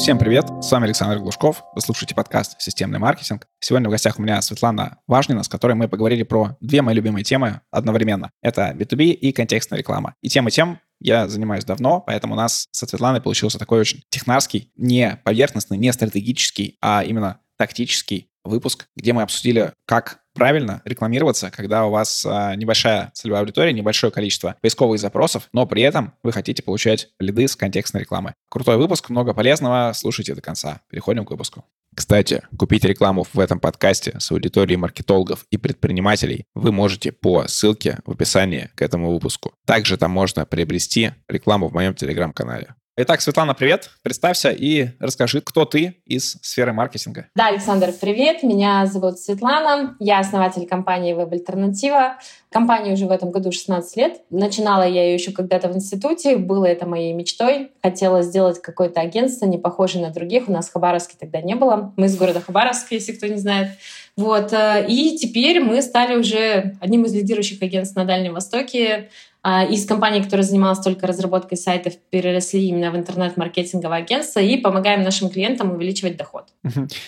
Всем привет, с вами Александр Глушков, вы слушаете подкаст «Системный маркетинг». Сегодня в гостях у меня Светлана Важнина, с которой мы поговорили про две мои любимые темы одновременно. Это B2B и контекстная реклама. И тем и тем я занимаюсь давно, поэтому у нас со Светланой получился такой очень технарский, не поверхностный, не стратегический, а именно тактический выпуск, где мы обсудили, как правильно рекламироваться, когда у вас а, небольшая целевая аудитория, небольшое количество поисковых запросов, но при этом вы хотите получать лиды с контекстной рекламы. Крутой выпуск, много полезного, слушайте до конца. Переходим к выпуску. Кстати, купить рекламу в этом подкасте с аудиторией маркетологов и предпринимателей вы можете по ссылке в описании к этому выпуску. Также там можно приобрести рекламу в моем телеграм-канале. Итак, Светлана, привет. Представься и расскажи, кто ты из сферы маркетинга. Да, Александр, привет. Меня зовут Светлана. Я основатель компании Web Альтернатива. Компании уже в этом году 16 лет. Начинала я ее еще когда-то в институте. Было это моей мечтой. Хотела сделать какое-то агентство, не похожее на других. У нас в Хабаровске тогда не было. Мы из города Хабаровска, если кто не знает. Вот. Э, и теперь мы стали уже одним из лидирующих агентств на Дальнем Востоке. А, из компаний, которые занималась только разработкой сайтов, переросли именно в интернет-маркетинговое агентство и помогаем нашим клиентам увеличивать доход.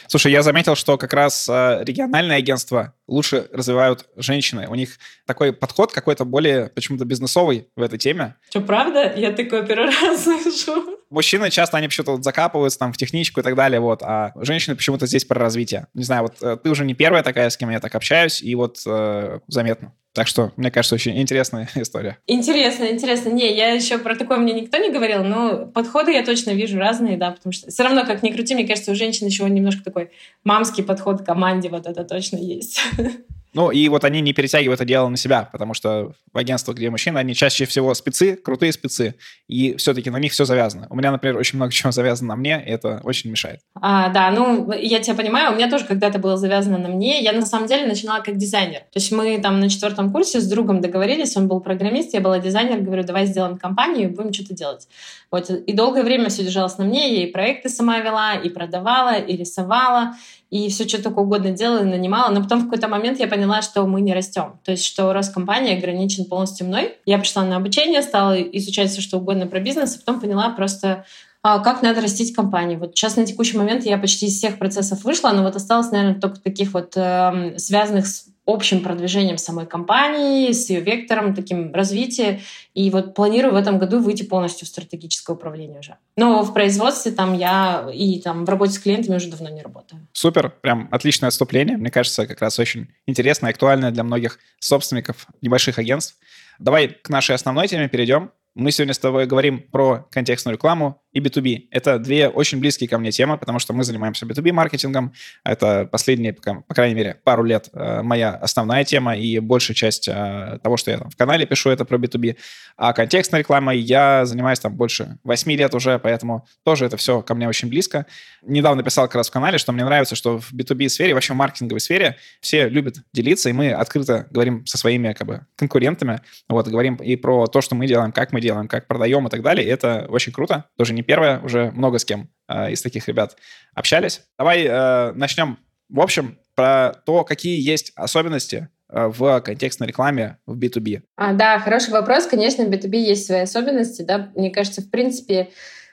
Слушай, я заметил, что как раз а, региональные агентства лучше развивают женщины. У них такой подход какой-то более почему-то бизнесовый в этой теме. Что, правда? Я такой первый раз слышу. Мужчины часто, они почему-то вот закапываются там в техничку и так далее, вот, а женщины почему-то здесь про развитие. Не знаю, вот э, ты уже не первая такая, с кем я так общаюсь, и вот э, заметно. Так что, мне кажется, очень интересная история. Интересно, интересно. Не, я еще про такое мне никто не говорил, но подходы я точно вижу разные, да, потому что все равно, как ни крути, мне кажется, у женщин еще немножко такой мамский подход к команде, вот это точно есть. Ну, и вот они не перетягивают это дело на себя, потому что в агентствах, где мужчины, они чаще всего спецы, крутые спецы, и все-таки на них все завязано. У меня, например, очень много чего завязано на мне, и это очень мешает. А, да, ну, я тебя понимаю, у меня тоже когда-то было завязано на мне. Я, на самом деле, начинала как дизайнер. То есть мы там на четвертом курсе с другом договорились, он был программист, я была дизайнер, говорю, давай сделаем компанию будем что-то делать. Вот, и долгое время все держалось на мне, я и проекты сама вела, и продавала, и рисовала, и все что только угодно делала, нанимала. Но потом в какой-то момент я поняла, что мы не растем. То есть, что рост компании ограничен полностью мной. Я пришла на обучение, стала изучать все, что угодно про бизнес, и потом поняла просто, а, как надо растить компанию. Вот сейчас на текущий момент я почти из всех процессов вышла, но вот осталось, наверное, только таких вот э, связанных с общим продвижением самой компании, с ее вектором, таким развития. И вот планирую в этом году выйти полностью в стратегическое управление уже. Но в производстве там я и там в работе с клиентами уже давно не работаю. Супер, прям отличное отступление. Мне кажется, как раз очень интересное, актуальное для многих собственников небольших агентств. Давай к нашей основной теме перейдем. Мы сегодня с тобой говорим про контекстную рекламу, и B2B. Это две очень близкие ко мне темы, потому что мы занимаемся B2B-маркетингом. Это последние, по крайней мере, пару лет э, моя основная тема, и большая часть э, того, что я там в канале пишу, это про B2B. А контекстной рекламой я занимаюсь там больше 8 лет уже, поэтому тоже это все ко мне очень близко. Недавно писал как раз в канале, что мне нравится, что в B2B-сфере, вообще в маркетинговой сфере все любят делиться, и мы открыто говорим со своими как бы конкурентами, вот, говорим и про то, что мы делаем, как мы делаем, как продаем и так далее. И это очень круто, тоже не не первая, уже много с кем э, из таких ребят общались. Давай э, начнем, в общем, про то, какие есть особенности э, в контекстной рекламе в B2B. А, да, хороший вопрос. Конечно, в B2B есть свои особенности. Да? Мне кажется, в принципе,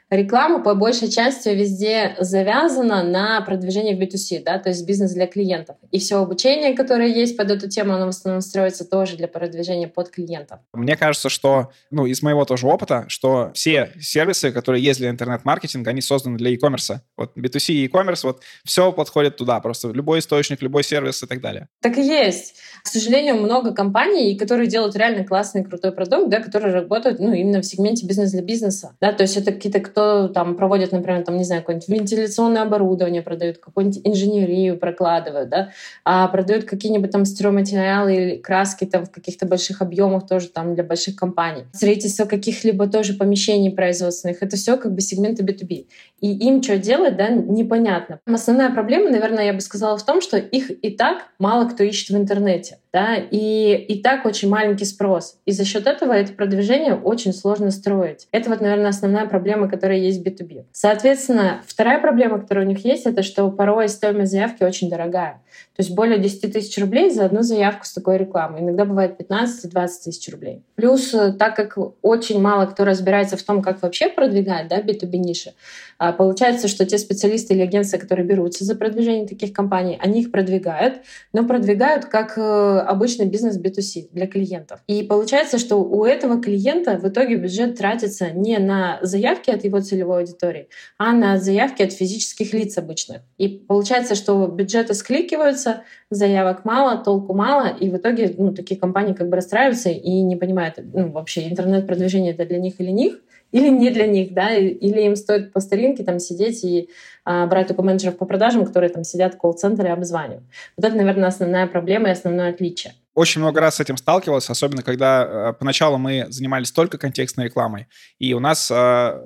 реклама по большей части везде завязана на продвижение в B2C, да, то есть бизнес для клиентов. И все обучение, которое есть под эту тему, оно в основном строится тоже для продвижения под клиентов. Мне кажется, что, ну, из моего тоже опыта, что все сервисы, которые есть для интернет-маркетинга, они созданы для e-commerce. Вот B2C и e-commerce, вот все подходит туда, просто любой источник, любой сервис и так далее. Так и есть. К сожалению, много компаний, которые делают реально классный, крутой продукт, да, которые работают, ну, именно в сегменте бизнес для бизнеса, да, то есть это какие-то, кто кто там проводит, например, там, не знаю, какое-нибудь вентиляционное оборудование продают, какую-нибудь инженерию прокладывают, да, а продают какие-нибудь там стройматериалы или краски там в каких-то больших объемах тоже там для больших компаний. Строительство каких-либо тоже помещений производственных. Это все как бы сегменты B2B. И им что делать, да, непонятно. Основная проблема, наверное, я бы сказала в том, что их и так мало кто ищет в интернете. Да, и, и так очень маленький спрос. И за счет этого это продвижение очень сложно строить. Это вот, наверное, основная проблема, которая есть в B2B. Соответственно, вторая проблема, которая у них есть, это что порой стоимость заявки очень дорогая. То есть более 10 тысяч рублей за одну заявку с такой рекламой. Иногда бывает 15-20 тысяч рублей. Плюс, э, так как очень мало кто разбирается в том, как вообще продвигать да, B2B ниши, а, получается, что те специалисты или агентства, которые берутся за продвижение таких компаний, они их продвигают, но продвигают как э, обычный бизнес B2C для клиентов. И получается, что у этого клиента в итоге бюджет тратится не на заявки от его целевой аудитории, а на заявки от физических лиц обычных. И получается, что бюджеты скликиваются, заявок мало, толку мало, и в итоге ну, такие компании как бы расстраиваются и не понимают, ну, вообще интернет-продвижение это для них или них, или не для них, да, или им стоит по старинке там сидеть и брать только менеджеров по продажам, которые там сидят в колл-центре и обзванивают. Вот это, наверное, основная проблема и основное отличие. Очень много раз с этим сталкивался, особенно когда э, поначалу мы занимались только контекстной рекламой. И у нас э,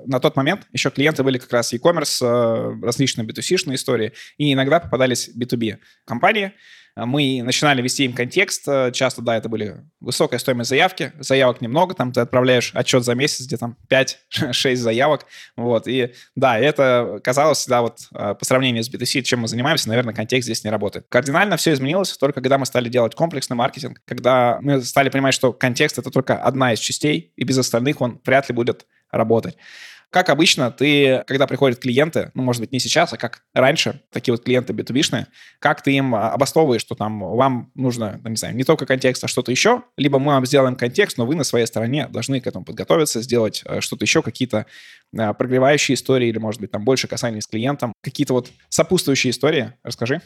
на тот момент еще клиенты были как раз e-commerce, э, различные B2C-шные истории, и иногда попадались B2B компании, мы начинали вести им контекст. Часто, да, это были высокая стоимость заявки. Заявок немного, там ты отправляешь отчет за месяц, где там 5-6 заявок. Вот, и да, это казалось всегда вот э, по сравнению с B2C, чем мы занимаемся, наверное, контекст здесь не работает. Кардинально все изменилось только когда мы стали делать комплексный маркетинг, когда мы стали понимать, что контекст — это только одна из частей, и без остальных он вряд ли будет работать. Как обычно, ты, когда приходят клиенты, ну, может быть, не сейчас, а как раньше, такие вот клиенты B2B-шные, как ты им а, обосновываешь, что там вам нужно, ну, не знаю, не только контекст, а что-то еще, либо мы вам сделаем контекст, но вы на своей стороне должны к этому подготовиться, сделать э, что-то еще, какие-то а, прогревающие истории или, может быть, там больше касаний с клиентом, какие-то вот сопутствующие истории. Расскажи.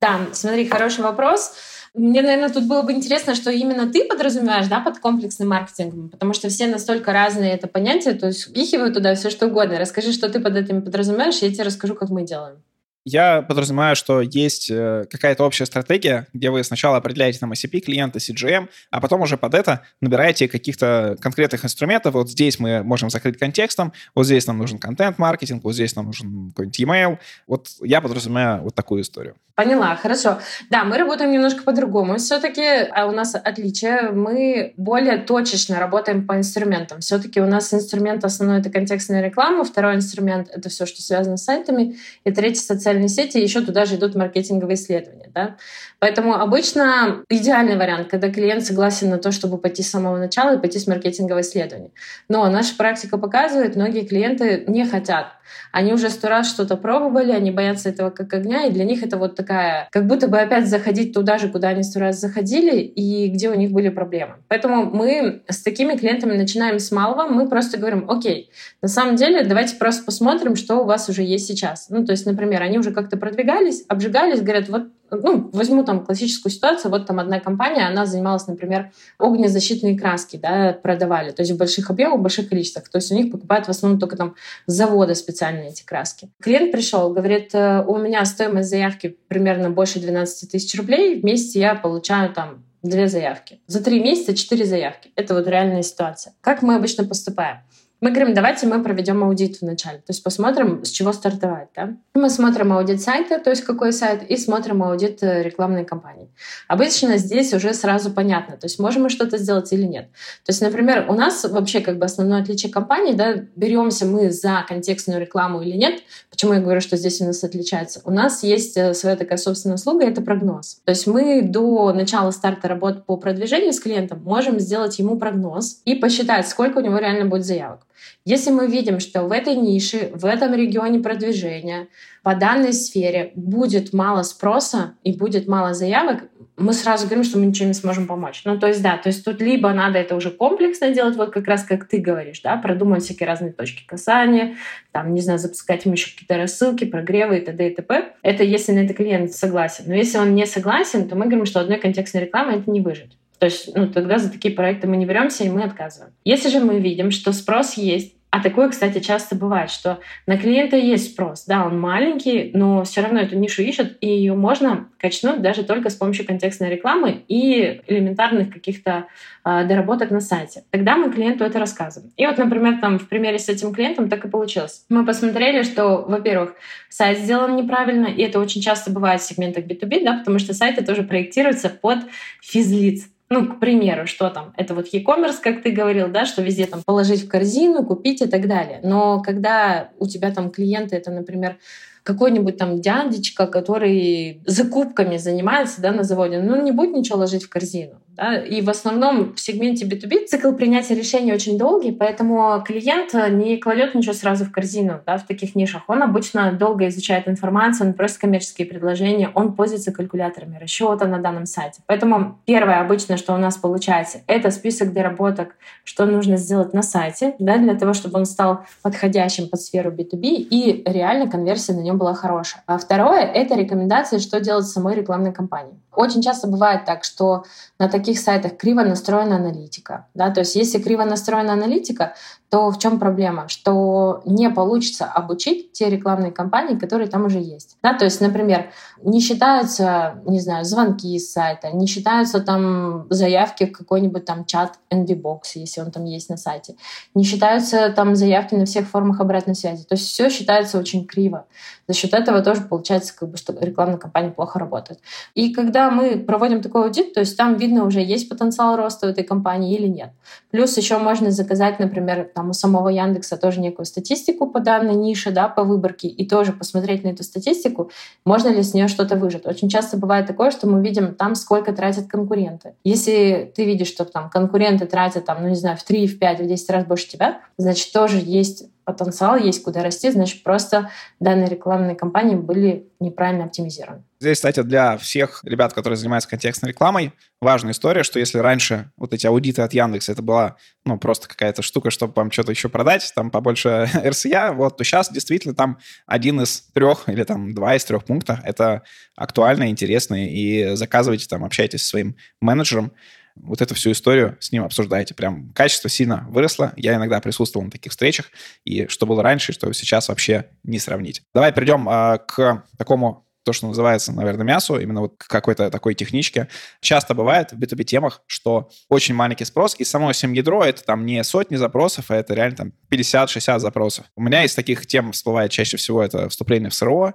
Да, смотри, хороший вопрос. Мне, наверное, тут было бы интересно, что именно ты подразумеваешь, да, под комплексным маркетингом, потому что все настолько разные это понятия, то есть впихиваю туда все что угодно. Расскажи, что ты под этим подразумеваешь, я тебе расскажу, как мы делаем. Я подразумеваю, что есть э, какая-то общая стратегия, где вы сначала определяете там ICP клиента, CGM, а потом уже под это набираете каких-то конкретных инструментов. Вот здесь мы можем закрыть контекстом, вот здесь нам нужен контент-маркетинг, вот здесь нам нужен какой-нибудь email. Вот я подразумеваю вот такую историю. Поняла, хорошо. Да, мы работаем немножко по-другому. Все-таки а у нас отличие. Мы более точечно работаем по инструментам. Все-таки у нас инструмент основной — это контекстная реклама, второй инструмент — это все, что связано с сайтами, и третий — социальные социальные сети, еще туда же идут маркетинговые исследования. Да? Поэтому обычно идеальный вариант, когда клиент согласен на то, чтобы пойти с самого начала и пойти с маркетингового исследования. Но наша практика показывает, многие клиенты не хотят. Они уже сто раз что-то пробовали, они боятся этого как огня, и для них это вот такая, как будто бы опять заходить туда же, куда они сто раз заходили, и где у них были проблемы. Поэтому мы с такими клиентами начинаем с малого, мы просто говорим, окей, на самом деле давайте просто посмотрим, что у вас уже есть сейчас. Ну, то есть, например, они уже как-то продвигались, обжигались, говорят, вот ну, возьму там классическую ситуацию, вот там одна компания, она занималась, например, огнезащитные краски, да, продавали, то есть в больших объемах, в больших количествах, то есть у них покупают в основном только там с завода специальные эти краски. Клиент пришел, говорит, «Э, у меня стоимость заявки примерно больше 12 тысяч рублей, в месяц я получаю там две заявки. За три месяца четыре заявки. Это вот реальная ситуация. Как мы обычно поступаем? Мы говорим, давайте мы проведем аудит вначале, то есть посмотрим, с чего стартовать. Да? Мы смотрим аудит сайта, то есть какой сайт, и смотрим аудит э, рекламной кампании. Обычно здесь уже сразу понятно, то есть можем мы что-то сделать или нет. То есть, например, у нас вообще как бы основное отличие компании, да, беремся мы за контекстную рекламу или нет, почему я говорю, что здесь у нас отличается. У нас есть э, своя такая собственная услуга, это прогноз. То есть мы до начала старта работ по продвижению с клиентом можем сделать ему прогноз и посчитать, сколько у него реально будет заявок. Если мы видим, что в этой нише, в этом регионе продвижения, по данной сфере будет мало спроса и будет мало заявок, мы сразу говорим, что мы ничего не сможем помочь. Ну, то есть, да, то есть тут либо надо это уже комплексно делать, вот как раз как ты говоришь, да, продумать всякие разные точки касания, там, не знаю, запускать им еще какие-то рассылки, прогревы и т.д. и т.п. Это если на это клиент согласен. Но если он не согласен, то мы говорим, что одной контекстной рекламы это не выжить. То есть ну, тогда за такие проекты мы не беремся и мы отказываем. Если же мы видим, что спрос есть, А такое, кстати, часто бывает, что на клиента есть спрос. Да, он маленький, но все равно эту нишу ищут, и ее можно качнуть даже только с помощью контекстной рекламы и элементарных каких-то э, доработок на сайте. Тогда мы клиенту это рассказываем. И вот, например, там в примере с этим клиентом так и получилось. Мы посмотрели, что, во-первых, сайт сделан неправильно, и это очень часто бывает в сегментах B2B, да, потому что сайты тоже проектируются под физлиц. Ну, к примеру, что там? Это вот e-commerce, как ты говорил, да, что везде там положить в корзину, купить и так далее. Но когда у тебя там клиенты, это, например, какой-нибудь там дядечка, который закупками занимается да, на заводе, ну, не будет ничего ложить в корзину. Да? И в основном в сегменте B2B цикл принятия решений очень долгий, поэтому клиент не кладет ничего сразу в корзину да, в таких нишах. Он обычно долго изучает информацию, он просит коммерческие предложения, он пользуется калькуляторами расчета на данном сайте. Поэтому первое обычно, что у нас получается, это список доработок, что нужно сделать на сайте да, для того, чтобы он стал подходящим под сферу B2B и реально конверсия на нем была хорошая. А второе — это рекомендации, что делать самой рекламной кампании. Очень часто бывает так, что на таких сайтах криво настроена аналитика. Да? То есть если криво настроена аналитика, то в чем проблема? Что не получится обучить те рекламные кампании, которые там уже есть. Да? То есть, например, не считаются, не знаю, звонки из сайта, не считаются там заявки в какой-нибудь там чат NB-Box, если он там есть на сайте, не считаются там заявки на всех формах обратной связи. То есть все считается очень криво. За счет этого тоже получается, как бы, что рекламная кампания плохо работает. И когда мы проводим такой аудит, то есть там видно уже, есть потенциал роста у этой компании или нет. Плюс еще можно заказать, например, там у самого Яндекса тоже некую статистику по данной нише, да, по выборке, и тоже посмотреть на эту статистику, можно ли с нее что-то выжить. Очень часто бывает такое, что мы видим там, сколько тратят конкуренты. Если ты видишь, что там конкуренты тратят, там, ну не знаю, в 3, в 5, в 10 раз больше тебя, значит, тоже есть потенциал, есть куда расти, значит, просто данные рекламные кампании были неправильно оптимизированы. Здесь, кстати, для всех ребят, которые занимаются контекстной рекламой, важная история, что если раньше вот эти аудиты от Яндекса, это была, ну, просто какая-то штука, чтобы вам что-то еще продать, там побольше RCA, вот, то сейчас действительно там один из трех или там два из трех пунктов, это актуально, интересно, и заказывайте там, общайтесь со своим менеджером, вот эту всю историю с ним обсуждаете. Прям качество сильно выросло. Я иногда присутствовал на таких встречах, и что было раньше, что сейчас вообще не сравнить. Давай перейдем э, к такому то, что называется, наверное, мясу, именно вот какой-то такой техничке. Часто бывает в B2B темах, что очень маленький спрос, и само сим-ядро — это там не сотни запросов, а это реально там 50-60 запросов. У меня из таких тем всплывает чаще всего это вступление в СРО,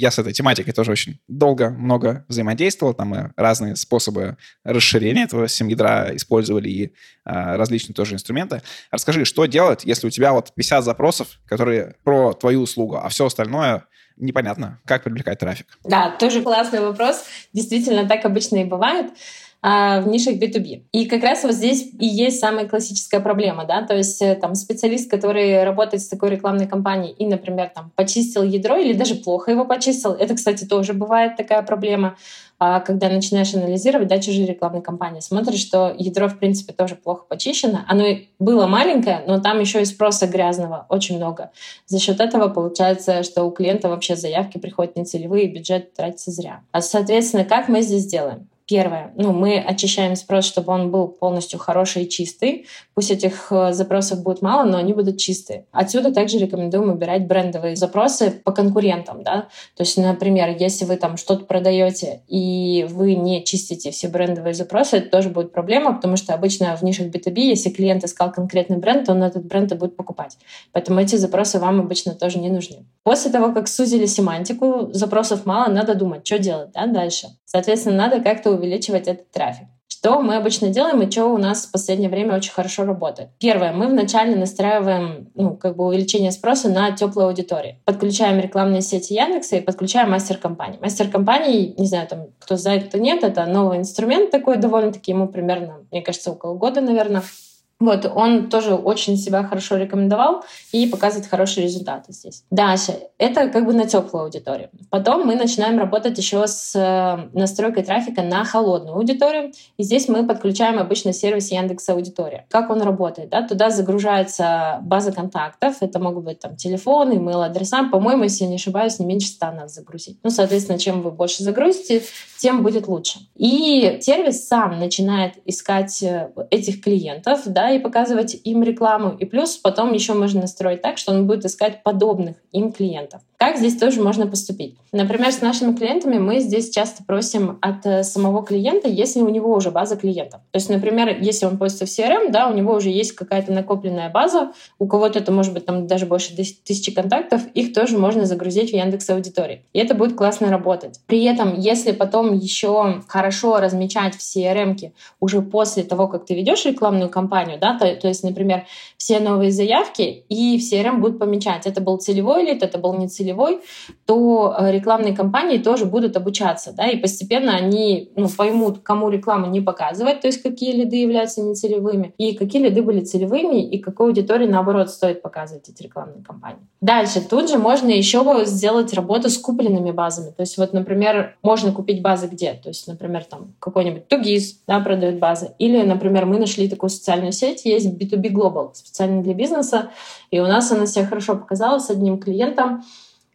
я с этой тематикой тоже очень долго, много взаимодействовал. Там мы разные способы расширения этого сим-ядра использовали и а, различные тоже инструменты. Расскажи, что делать, если у тебя вот 50 запросов, которые про твою услугу, а все остальное непонятно, как привлекать трафик? Да, тоже классный вопрос. Действительно, так обычно и бывает а, в нишах B2B. И как раз вот здесь и есть самая классическая проблема, да, то есть э, там специалист, который работает с такой рекламной кампанией и, например, там почистил ядро или даже плохо его почистил, это, кстати, тоже бывает такая проблема, а, когда начинаешь анализировать, да, чужие рекламные кампании, смотришь, что ядро, в принципе, тоже плохо почищено. Оно было маленькое, но там еще и спроса грязного очень много. За счет этого получается, что у клиента вообще заявки приходят нецелевые, бюджет тратится зря. А, соответственно, как мы здесь делаем? Первое, ну, мы очищаем спрос, чтобы он был полностью хороший и чистый. Пусть этих э, запросов будет мало, но они будут чистые. Отсюда также рекомендуем убирать брендовые запросы по конкурентам, да. То есть, например, если вы там что-то продаете и вы не чистите все брендовые запросы, это тоже будет проблема, потому что обычно в нишах B2B, если клиент искал конкретный бренд, то он этот бренд и будет покупать. Поэтому эти запросы вам обычно тоже не нужны. После того, как сузили семантику, запросов мало, надо думать, что делать да, дальше. Соответственно, надо как-то увеличивать этот трафик. Что мы обычно делаем и что у нас в последнее время очень хорошо работает? Первое, мы вначале настраиваем ну, как бы увеличение спроса на теплой аудитории. Подключаем рекламные сети Яндекса и подключаем мастер-компании. Мастер-компании, не знаю, там, кто знает, кто нет, это новый инструмент такой довольно-таки, ему примерно, мне кажется, около года, наверное, вот, он тоже очень себя хорошо рекомендовал и показывает хорошие результаты здесь. Дальше, это как бы на теплую аудиторию. Потом мы начинаем работать еще с э, настройкой трафика на холодную аудиторию. И здесь мы подключаем обычно сервис Яндекс Аудитория. Как он работает? Да? Туда загружается база контактов. Это могут быть там телефоны, email адреса. По-моему, если я не ошибаюсь, не меньше 100 надо загрузить. Ну, соответственно, чем вы больше загрузите, тем будет лучше. И сервис сам начинает искать э, этих клиентов, да, и показывать им рекламу. И плюс потом еще можно настроить так, что он будет искать подобных им клиентов. Как здесь тоже можно поступить? Например, с нашими клиентами мы здесь часто просим от э, самого клиента, если у него уже база клиентов. То есть, например, если он постит в CRM, да, у него уже есть какая-то накопленная база, у кого-то это может быть там даже больше тысячи контактов, их тоже можно загрузить в Яндекс Аудитории. И это будет классно работать. При этом, если потом еще хорошо размечать в CRM уже после того, как ты ведешь рекламную кампанию, да, то, то есть, например, все новые заявки, и в CRM будут помечать, это был целевой лид, это был не целевой, то э, рекламные кампании тоже будут обучаться, да, и постепенно они ну, поймут, кому рекламу не показывать, то есть какие лиды являются нецелевыми, и какие лиды были целевыми, и какой аудитории, наоборот, стоит показывать эти рекламные кампании. Дальше, тут же можно еще сделать работу с купленными базами. То есть вот, например, можно купить базы где? То есть, например, там какой-нибудь Тугис да, продает базы. Или, например, мы нашли такую социальную сеть, есть B2B Global, специально для бизнеса, и у нас она себя хорошо показала с одним клиентом.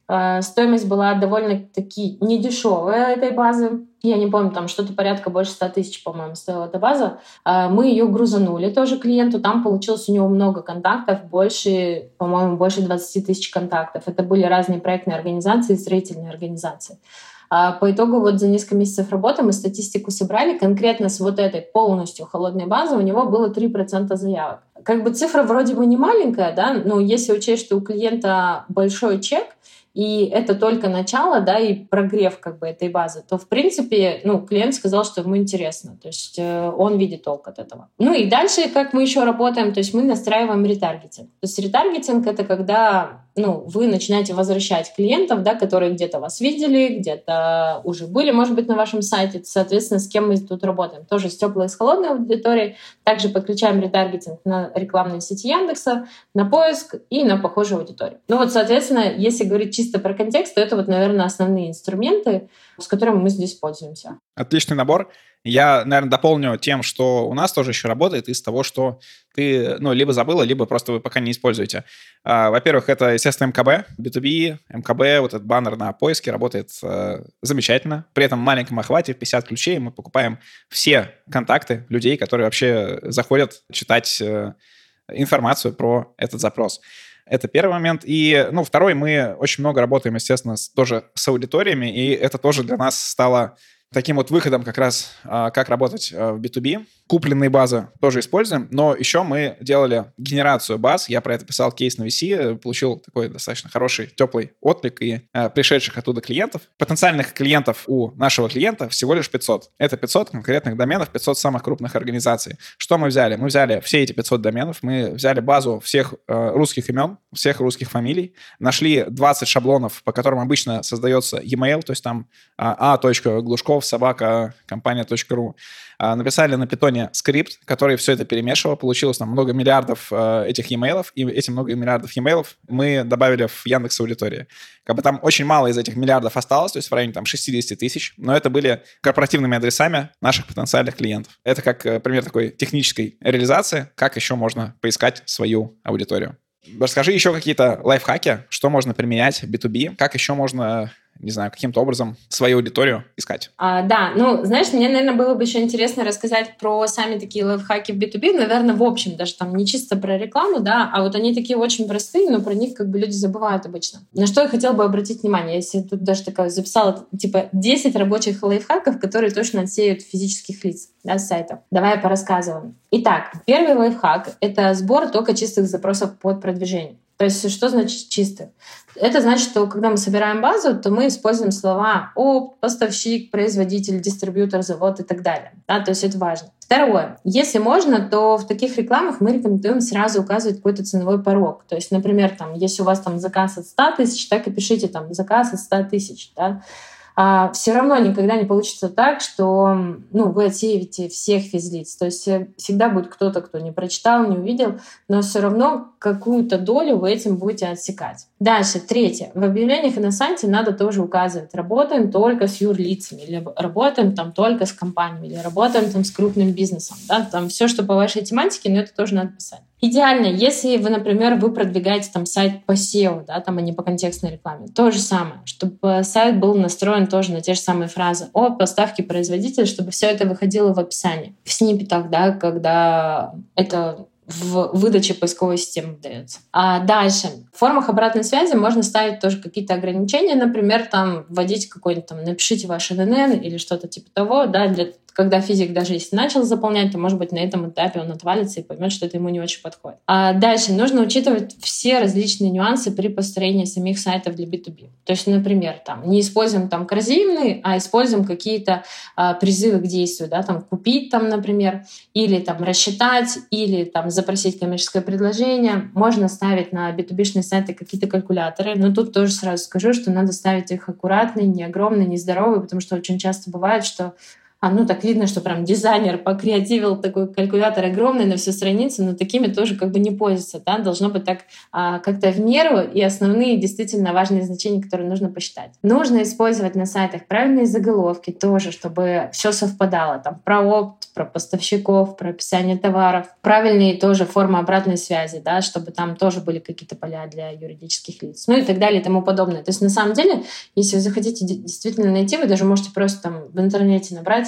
Э, стоимость была довольно-таки недешевая этой базы. Я не помню, там что-то порядка больше 100 тысяч, по-моему, стоила эта база. Э, мы ее грузанули тоже клиенту. Там получилось у него много контактов, больше, по-моему, больше 20 тысяч контактов. Это были разные проектные организации, строительные организации. А по итогу вот за несколько месяцев работы мы статистику собрали. Конкретно с вот этой полностью холодной базы у него было 3% заявок. Как бы цифра вроде бы не маленькая, да, но если учесть, что у клиента большой чек, и это только начало, да, и прогрев как бы этой базы, то, в принципе, ну, клиент сказал, что ему интересно, то есть э, он видит толк от этого. Ну и дальше, как мы еще работаем, то есть мы настраиваем ретаргетинг. То есть ретаргетинг — это когда ну, вы начинаете возвращать клиентов, да, которые где-то вас видели, где-то уже были, может быть, на вашем сайте. Соответственно, с кем мы тут работаем? Тоже с теплой и с холодной аудиторией. Также подключаем ретаргетинг на рекламные сети Яндекса, на поиск и на похожую аудиторию. Ну вот, соответственно, если говорить чисто про контекст, то это вот, наверное, основные инструменты, с которыми мы здесь пользуемся. Отличный набор. Я, наверное, дополню тем, что у нас тоже еще работает из того, что ты, ну, либо забыла, либо просто вы пока не используете. А, во-первых, это, естественно, МКБ, B2B, МКБ, вот этот баннер на поиске работает э, замечательно. При этом в маленьком охвате, в 50 ключей, мы покупаем все контакты людей, которые вообще заходят читать э, информацию про этот запрос. Это первый момент. И, ну, второй, мы очень много работаем, естественно, тоже с аудиториями, и это тоже для нас стало таким вот выходом как раз, а, как работать а, в B2B. Купленные базы тоже используем, но еще мы делали генерацию баз. Я про это писал кейс на VC, получил такой достаточно хороший, теплый отклик и а, пришедших оттуда клиентов. Потенциальных клиентов у нашего клиента всего лишь 500. Это 500 конкретных доменов, 500 самых крупных организаций. Что мы взяли? Мы взяли все эти 500 доменов, мы взяли базу всех русских имен, всех русских фамилий, нашли 20 шаблонов, по которым обычно создается e-mail, то есть там a.глушков собака компания.ру. А, написали на питоне скрипт, который все это перемешивал. Получилось там много миллиардов э, этих e-mail, и эти много миллиардов e-mail мы добавили в Яндекс аудитории. Как бы там очень мало из этих миллиардов осталось, то есть в районе там 60 тысяч, но это были корпоративными адресами наших потенциальных клиентов. Это как э, пример такой технической реализации, как еще можно поискать свою аудиторию. Расскажи еще какие-то лайфхаки, что можно применять в B2B, как еще можно не знаю, каким-то образом свою аудиторию искать. А, да, ну, знаешь, мне, наверное, было бы еще интересно рассказать про сами такие лайфхаки в B2B, наверное, в общем, даже там не чисто про рекламу, да, а вот они такие очень простые, но про них как бы люди забывают обычно. На что я хотела бы обратить внимание, если тут даже такая записала, типа, 10 рабочих лайфхаков, которые точно отсеют физических лиц да, с сайтов. Давай порассказываю. Итак, первый лайфхак — это сбор только чистых запросов под продвижение. То есть что значит чистых? Это значит, что когда мы собираем базу, то мы используем слова опт, поставщик, производитель, дистрибьютор, завод и так далее. Да, то есть это важно. Второе. Если можно, то в таких рекламах мы рекомендуем сразу указывать какой-то ценовой порог. То есть, например, там, если у вас там заказ от 100 тысяч, так и пишите там заказ от 100 тысяч. Да? А, все равно никогда не получится так, что ну, вы отсеиваете всех физлиц. То есть всегда будет кто-то, кто не прочитал, не увидел, но все равно какую-то долю вы этим будете отсекать. Дальше, третье. В объявлениях и на сайте надо тоже указывать, работаем только с юрлицами, или работаем там только с компаниями, или работаем там с крупным бизнесом. Да? Там все, что по вашей тематике, но это тоже надо писать. Идеально, если вы, например, вы продвигаете там сайт по SEO, да, там, а не по контекстной рекламе. То же самое, чтобы сайт был настроен тоже на те же самые фразы о поставке производителя, чтобы все это выходило в описании. В сниппетах, да, когда это в выдаче поисковой системы дается. А дальше. В формах обратной связи можно ставить тоже какие-то ограничения, например, там вводить какой-нибудь там напишите ваш ННН или что-то типа того, да, для когда физик даже если начал заполнять, то, может быть, на этом этапе он отвалится и поймет, что это ему не очень подходит. А дальше нужно учитывать все различные нюансы при построении самих сайтов для B2B. То есть, например, там, не используем там корзины, а используем какие-то а, призывы к действию, да, там, купить там, например, или там рассчитать, или там запросить коммерческое предложение. Можно ставить на B2B-шные сайты какие-то калькуляторы, но тут тоже сразу скажу, что надо ставить их аккуратные, не огромные, не здоровые, потому что очень часто бывает, что а, ну так видно, что прям дизайнер покреативил такой калькулятор огромный на всю страницу, но такими тоже как бы не пользуются, да, должно быть так а, как-то в меру и основные действительно важные значения, которые нужно посчитать. Нужно использовать на сайтах правильные заголовки тоже, чтобы все совпадало, там про опт, про поставщиков, про описание товаров, правильные тоже формы обратной связи, да, чтобы там тоже были какие-то поля для юридических лиц, ну и так далее и тому подобное. То есть на самом деле, если вы захотите действительно найти, вы даже можете просто там в интернете набрать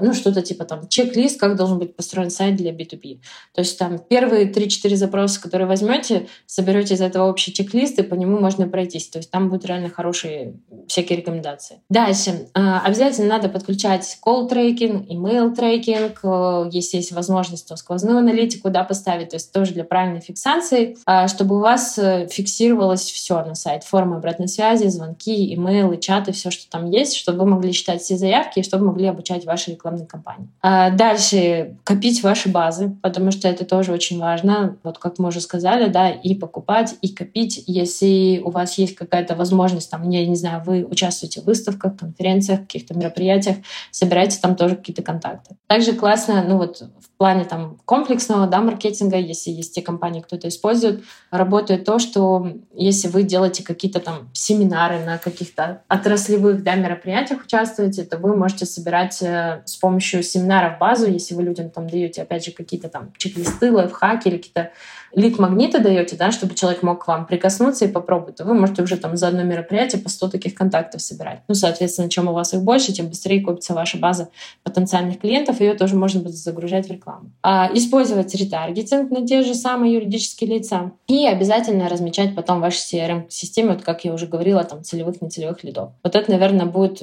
ну, что-то типа там чек-лист, как должен быть построен сайт для B2B. То есть там первые 3-4 запроса, которые возьмете, соберете из этого общий чек-лист, и по нему можно пройтись. То есть там будут реально хорошие всякие рекомендации. Дальше. А, обязательно надо подключать call трекинг, email трекинг, э, если есть возможность, то сквозную аналитику да, поставить, то есть тоже для правильной фиксации, а, чтобы у вас э, фиксировалось все на сайт, форма обратной связи, звонки, имейлы, чаты, все, что там есть, чтобы вы могли читать все заявки и чтобы могли обучать ваши вашей рекламной кампании. А дальше копить ваши базы, потому что это тоже очень важно. Вот как мы уже сказали, да, и покупать, и копить. Если у вас есть какая-то возможность, там, я не знаю, вы участвуете в выставках, конференциях, каких-то мероприятиях, собирайте там тоже какие-то контакты. Также классно, ну вот в плане там комплексного, да, маркетинга, если есть те компании, кто это использует, работает то, что если вы делаете какие-то там семинары на каких-то отраслевых, да, мероприятиях участвуете, то вы можете собирать э, с помощью семинаров базу, если вы людям там даете, опять же, какие-то там чек-листы, лайфхаки или какие-то лид-магниты даете, да, чтобы человек мог к вам прикоснуться и попробовать, то вы можете уже там за одно мероприятие по 100 таких контактов собирать. Ну, соответственно, чем у вас их больше, тем быстрее копится ваша база потенциальных клиентов, ее тоже можно будет загружать в рекламу. А, использовать ретаргетинг на те же самые юридические лица и обязательно размечать потом в вашей CRM-системе, вот как я уже говорила, там целевых, нецелевых лидов. Вот это, наверное, будет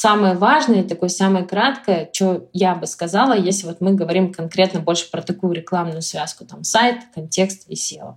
самое важное, такое самое краткое, что я бы сказала, если вот мы говорим конкретно больше про такую рекламную связку, там сайт, контекст и SEO.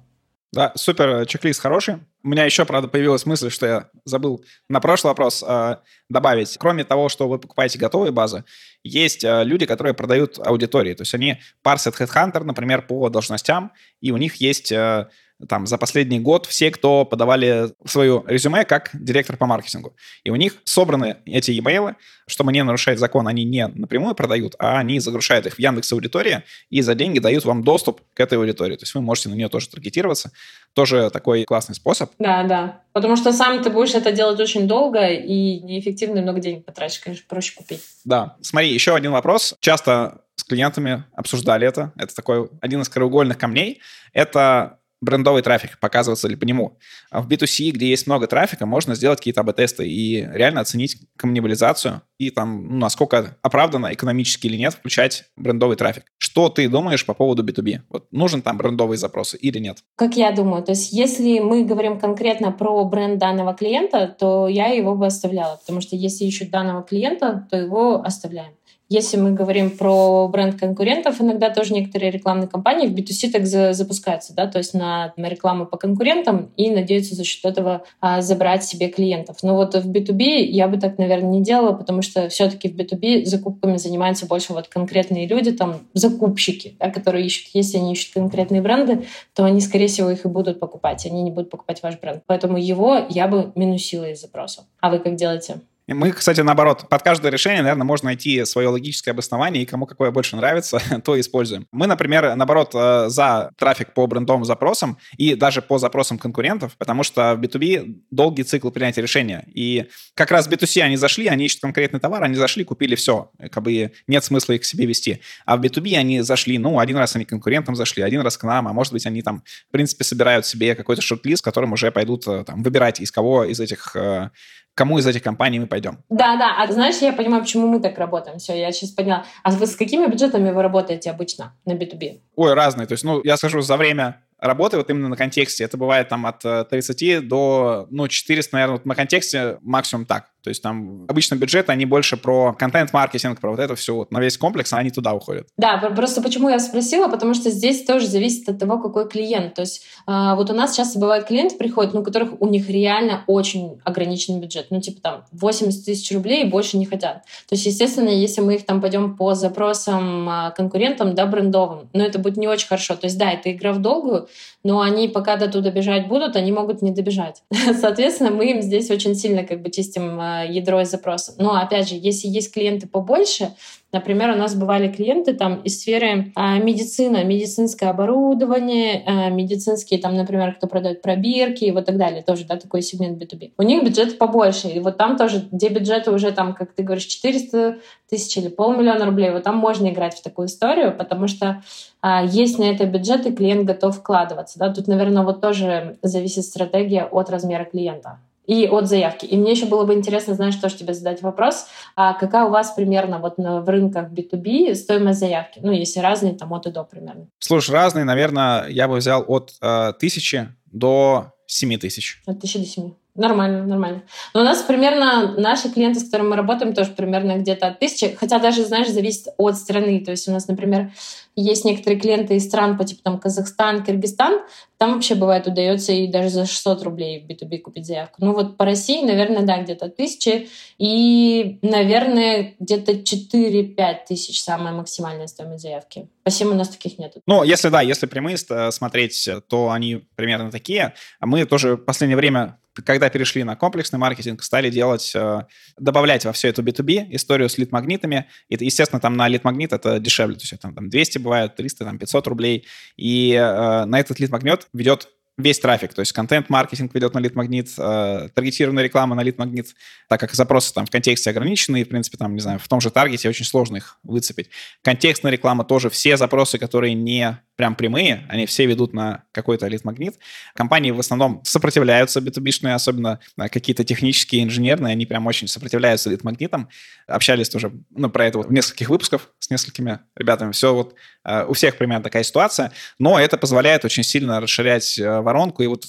Да, супер, чек-лист хороший. У меня еще, правда, появилась мысль, что я забыл на прошлый вопрос э, добавить. Кроме того, что вы покупаете готовые базы, есть э, люди, которые продают аудитории. То есть они парсят HeadHunter, например, по должностям, и у них есть э, там за последний год все, кто подавали свое резюме как директор по маркетингу. И у них собраны эти e-mail, чтобы не нарушать закон, они не напрямую продают, а они загружают их в Яндекс аудитория и за деньги дают вам доступ к этой аудитории. То есть вы можете на нее тоже таргетироваться. Тоже такой классный способ. Да, да. Потому что сам ты будешь это делать очень долго и неэффективно, много денег потратишь, конечно, проще купить. Да. Смотри, еще один вопрос. Часто с клиентами обсуждали это. Это такой один из краеугольных камней. Это брендовый трафик, показываться ли по нему. А в B2C, где есть много трафика, можно сделать какие-то АБ-тесты и реально оценить коммуникабилизацию и там, ну, насколько оправданно экономически или нет включать брендовый трафик. Что ты думаешь по поводу B2B? Вот нужен там брендовые запросы или нет? Как я думаю, то есть если мы говорим конкретно про бренд данного клиента, то я его бы оставляла, потому что если ищут данного клиента, то его оставляем. Если мы говорим про бренд конкурентов, иногда тоже некоторые рекламные кампании в B2C так за, запускаются, да, то есть на, на рекламу по конкурентам и надеются за счет этого а, забрать себе клиентов. Но вот в B2B я бы так, наверное, не делала, потому что все-таки в B2B закупками занимаются больше вот конкретные люди, там, закупщики, да, которые ищут. Если они ищут конкретные бренды, то они, скорее всего, их и будут покупать. Они не будут покупать ваш бренд. Поэтому его я бы минусила из запросов. А вы как делаете? Мы, кстати, наоборот, под каждое решение, наверное, можно найти свое логическое обоснование, и кому какое больше нравится, то используем. Мы, например, наоборот, э, за трафик по брендовым запросам и даже по запросам конкурентов, потому что в B2B долгий цикл принятия решения. И как раз в B2C они зашли, они ищут конкретный товар, они зашли, купили все. Как бы нет смысла их к себе вести. А в B2B они зашли, ну, один раз они конкурентам зашли, один раз к нам, а может быть, они там, в принципе, собирают себе какой-то шорт-лист, которым уже пойдут э, там выбирать, из кого из этих э, кому из этих компаний мы пойдем. Да, да. А знаешь, я понимаю, почему мы так работаем. Все, я сейчас поняла. А вы с какими бюджетами вы работаете обычно на B2B? Ой, разные. То есть, ну, я скажу, за время работы вот именно на контексте, это бывает там от 30 э, до, ну, 400, наверное, вот на контексте максимум так. То есть там обычно бюджеты, они больше про контент-маркетинг, про вот это все, вот на весь комплекс, а они туда уходят. Да, просто почему я спросила, потому что здесь тоже зависит от того, какой клиент. То есть э, вот у нас часто бывают клиенты приходят, ну, у которых у них реально очень ограниченный бюджет, ну, типа там 80 тысяч рублей и больше не хотят. То есть, естественно, если мы их там пойдем по запросам э, конкурентам, да, брендовым, но это будет не очень хорошо. То есть, да, это игра в долгую, но они пока до туда бежать будут, они могут не добежать. Соответственно, мы им здесь очень сильно как бы чистим э, ядро из запроса. Но, опять же, если есть клиенты побольше, Например, у нас бывали клиенты там из сферы а, медицины, медицинское оборудование, а, медицинские, там, например, кто продает пробирки и вот так далее, тоже, да, такой сегмент B2B. У них бюджет побольше, и вот там тоже, где бюджеты уже там, как ты говоришь, 400 тысяч или полмиллиона рублей, вот там можно играть в такую историю, потому что а, есть на это бюджет, и клиент готов вкладываться, да, тут, наверное, вот тоже зависит стратегия от размера клиента и от заявки. И мне еще было бы интересно, знаешь, тоже тебе задать вопрос, а какая у вас примерно вот на, в рынках B2B стоимость заявки? Ну, если разные, там от и до примерно. Слушай, разные, наверное, я бы взял от э, тысячи до семи тысяч. От тысячи до семи. Нормально, нормально. Но у нас примерно наши клиенты, с которыми мы работаем, тоже примерно где-то от тысячи. Хотя даже, знаешь, зависит от страны. То есть у нас, например, есть некоторые клиенты из стран по типу там Казахстан, Кыргызстан. Там вообще бывает удается и даже за 600 рублей в B2B купить заявку. Ну вот по России, наверное, да, где-то тысячи. И, наверное, где-то 4-5 тысяч самая максимальная стоимость заявки. Всем у нас таких нет. Ну, если да, если прямые смотреть, то они примерно такие. А мы тоже в последнее время когда перешли на комплексный маркетинг, стали делать, э, добавлять во все это B2B историю с лид-магнитами. И, естественно, там на лид-магнит это дешевле. То есть там, там 200 бывает, 300, там 500 рублей. И э, на этот лид-магнит ведет весь трафик, то есть контент-маркетинг ведет на лид-магнит, э, таргетированная реклама на лид-магнит, так как запросы там в контексте ограничены, и, в принципе, там, не знаю, в том же таргете очень сложно их выцепить. Контекстная реклама тоже, все запросы, которые не прям прямые, они все ведут на какой-то лид-магнит. Компании в основном сопротивляются b 2 особенно э, какие-то технические, инженерные, они прям очень сопротивляются лид-магнитам. Общались тоже ну, про это вот в нескольких выпусков с несколькими ребятами. Все вот э, у всех примерно такая ситуация, но это позволяет очень сильно расширять э, воронку и вот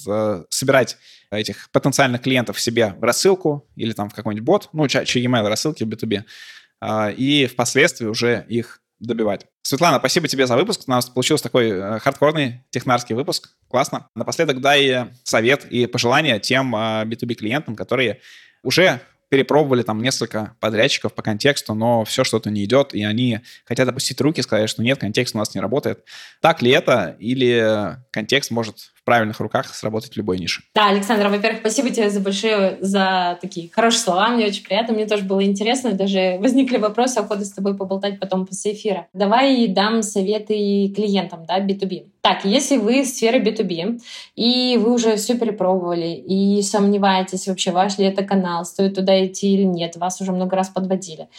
собирать этих потенциальных клиентов себе в рассылку или там в какой-нибудь бот, ну, чьи email рассылки в B2B, и впоследствии уже их добивать. Светлана, спасибо тебе за выпуск. У нас получился такой э, хардкорный технарский выпуск. Классно. Напоследок дай совет и пожелания тем B2B э, клиентам, которые уже перепробовали там несколько подрядчиков по контексту, но все что-то не идет, и они хотят опустить руки и сказать, что нет, контекст у нас не работает. Так ли это, или контекст может правильных руках сработать в любой нише? Да, Александр, во-первых, спасибо тебе за большие, за такие хорошие слова, мне очень приятно, мне тоже было интересно, даже возникли вопросы, охота с тобой поболтать потом после эфира. Давай дам советы клиентам, да, B2B. Так, если вы в сфере B2B, и вы уже все перепробовали, и сомневаетесь вообще, ваш ли это канал, стоит туда идти или нет, вас уже много раз подводили.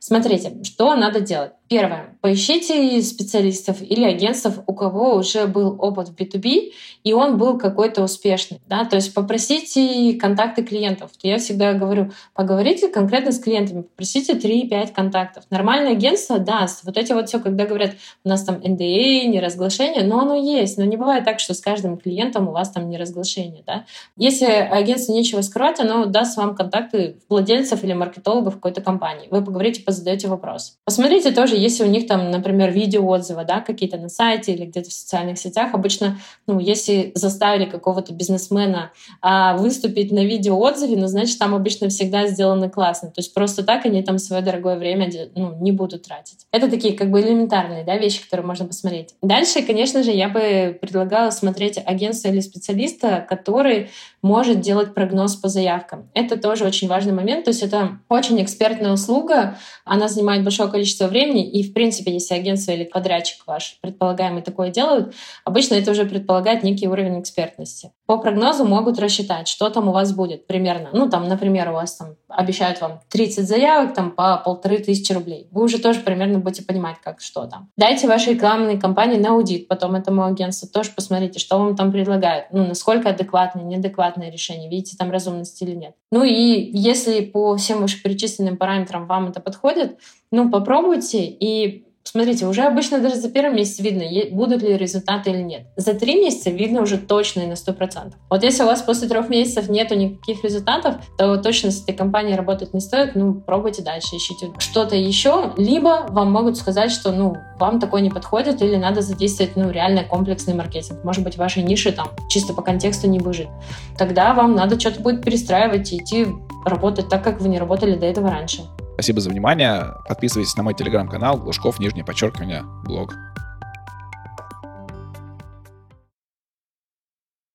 Смотрите, что надо делать. Первое. Поищите специалистов или агентств, у кого уже был опыт в B2B, и он был какой-то успешный. Да? То есть попросите контакты клиентов. Я всегда говорю, поговорите конкретно с клиентами, попросите 3-5 контактов. Нормальное агентство даст. Вот эти вот все, когда говорят, у нас там NDA, неразглашение, но оно есть. Но не бывает так, что с каждым клиентом у вас там неразглашение. Да? Если агентству нечего скрывать, оно даст вам контакты владельцев или маркетологов какой-то компании. Вы поговорите, позадаете вопрос. Посмотрите тоже, если у них там, например, видеоотзывы, да, какие-то на сайте или где-то в социальных сетях, обычно, ну, если заставили какого-то бизнесмена а, выступить на видеоотзыве, ну, значит, там обычно всегда сделано классно. То есть просто так они там свое дорогое время ну, не будут тратить. Это такие как бы элементарные да, вещи, которые можно посмотреть. Дальше, конечно же, я бы предлагала смотреть агентство или специалиста, который может делать прогноз по заявкам. Это тоже очень важный момент. То есть это очень экспертная услуга, она занимает большое количество времени, и, в принципе, если агентство или подрядчик ваш предполагаемый такое делают, обычно это уже предполагает некий уровень экспертности. по прогнозу могут рассчитать, что там у вас будет примерно. Ну, там, например, у вас там обещают вам 30 заявок там по полторы тысячи рублей. Вы уже тоже примерно будете понимать, как что там. Дайте вашей рекламной кампании на аудит потом этому агентству. Тоже посмотрите, что вам там предлагают. Ну, насколько адекватное, неадекватное решение. Видите там разумность или нет. Ну и если по всем вышеперечисленным параметрам вам это подходит, ну, попробуйте и Смотрите, уже обычно даже за первый месяц видно, будут ли результаты или нет. За три месяца видно уже точно и на сто процентов. Вот если у вас после трех месяцев нету никаких результатов, то точно с этой компанией работать не стоит. Ну, пробуйте дальше, ищите что-то еще. Либо вам могут сказать, что, ну, вам такое не подходит, или надо задействовать, ну, реально комплексный маркетинг. Может быть, вашей ниши там чисто по контексту не выжить. Тогда вам надо что-то будет перестраивать и идти работать так, как вы не работали до этого раньше. Спасибо за внимание. Подписывайтесь на мой телеграм-канал Глушков, нижнее подчеркивание, блог.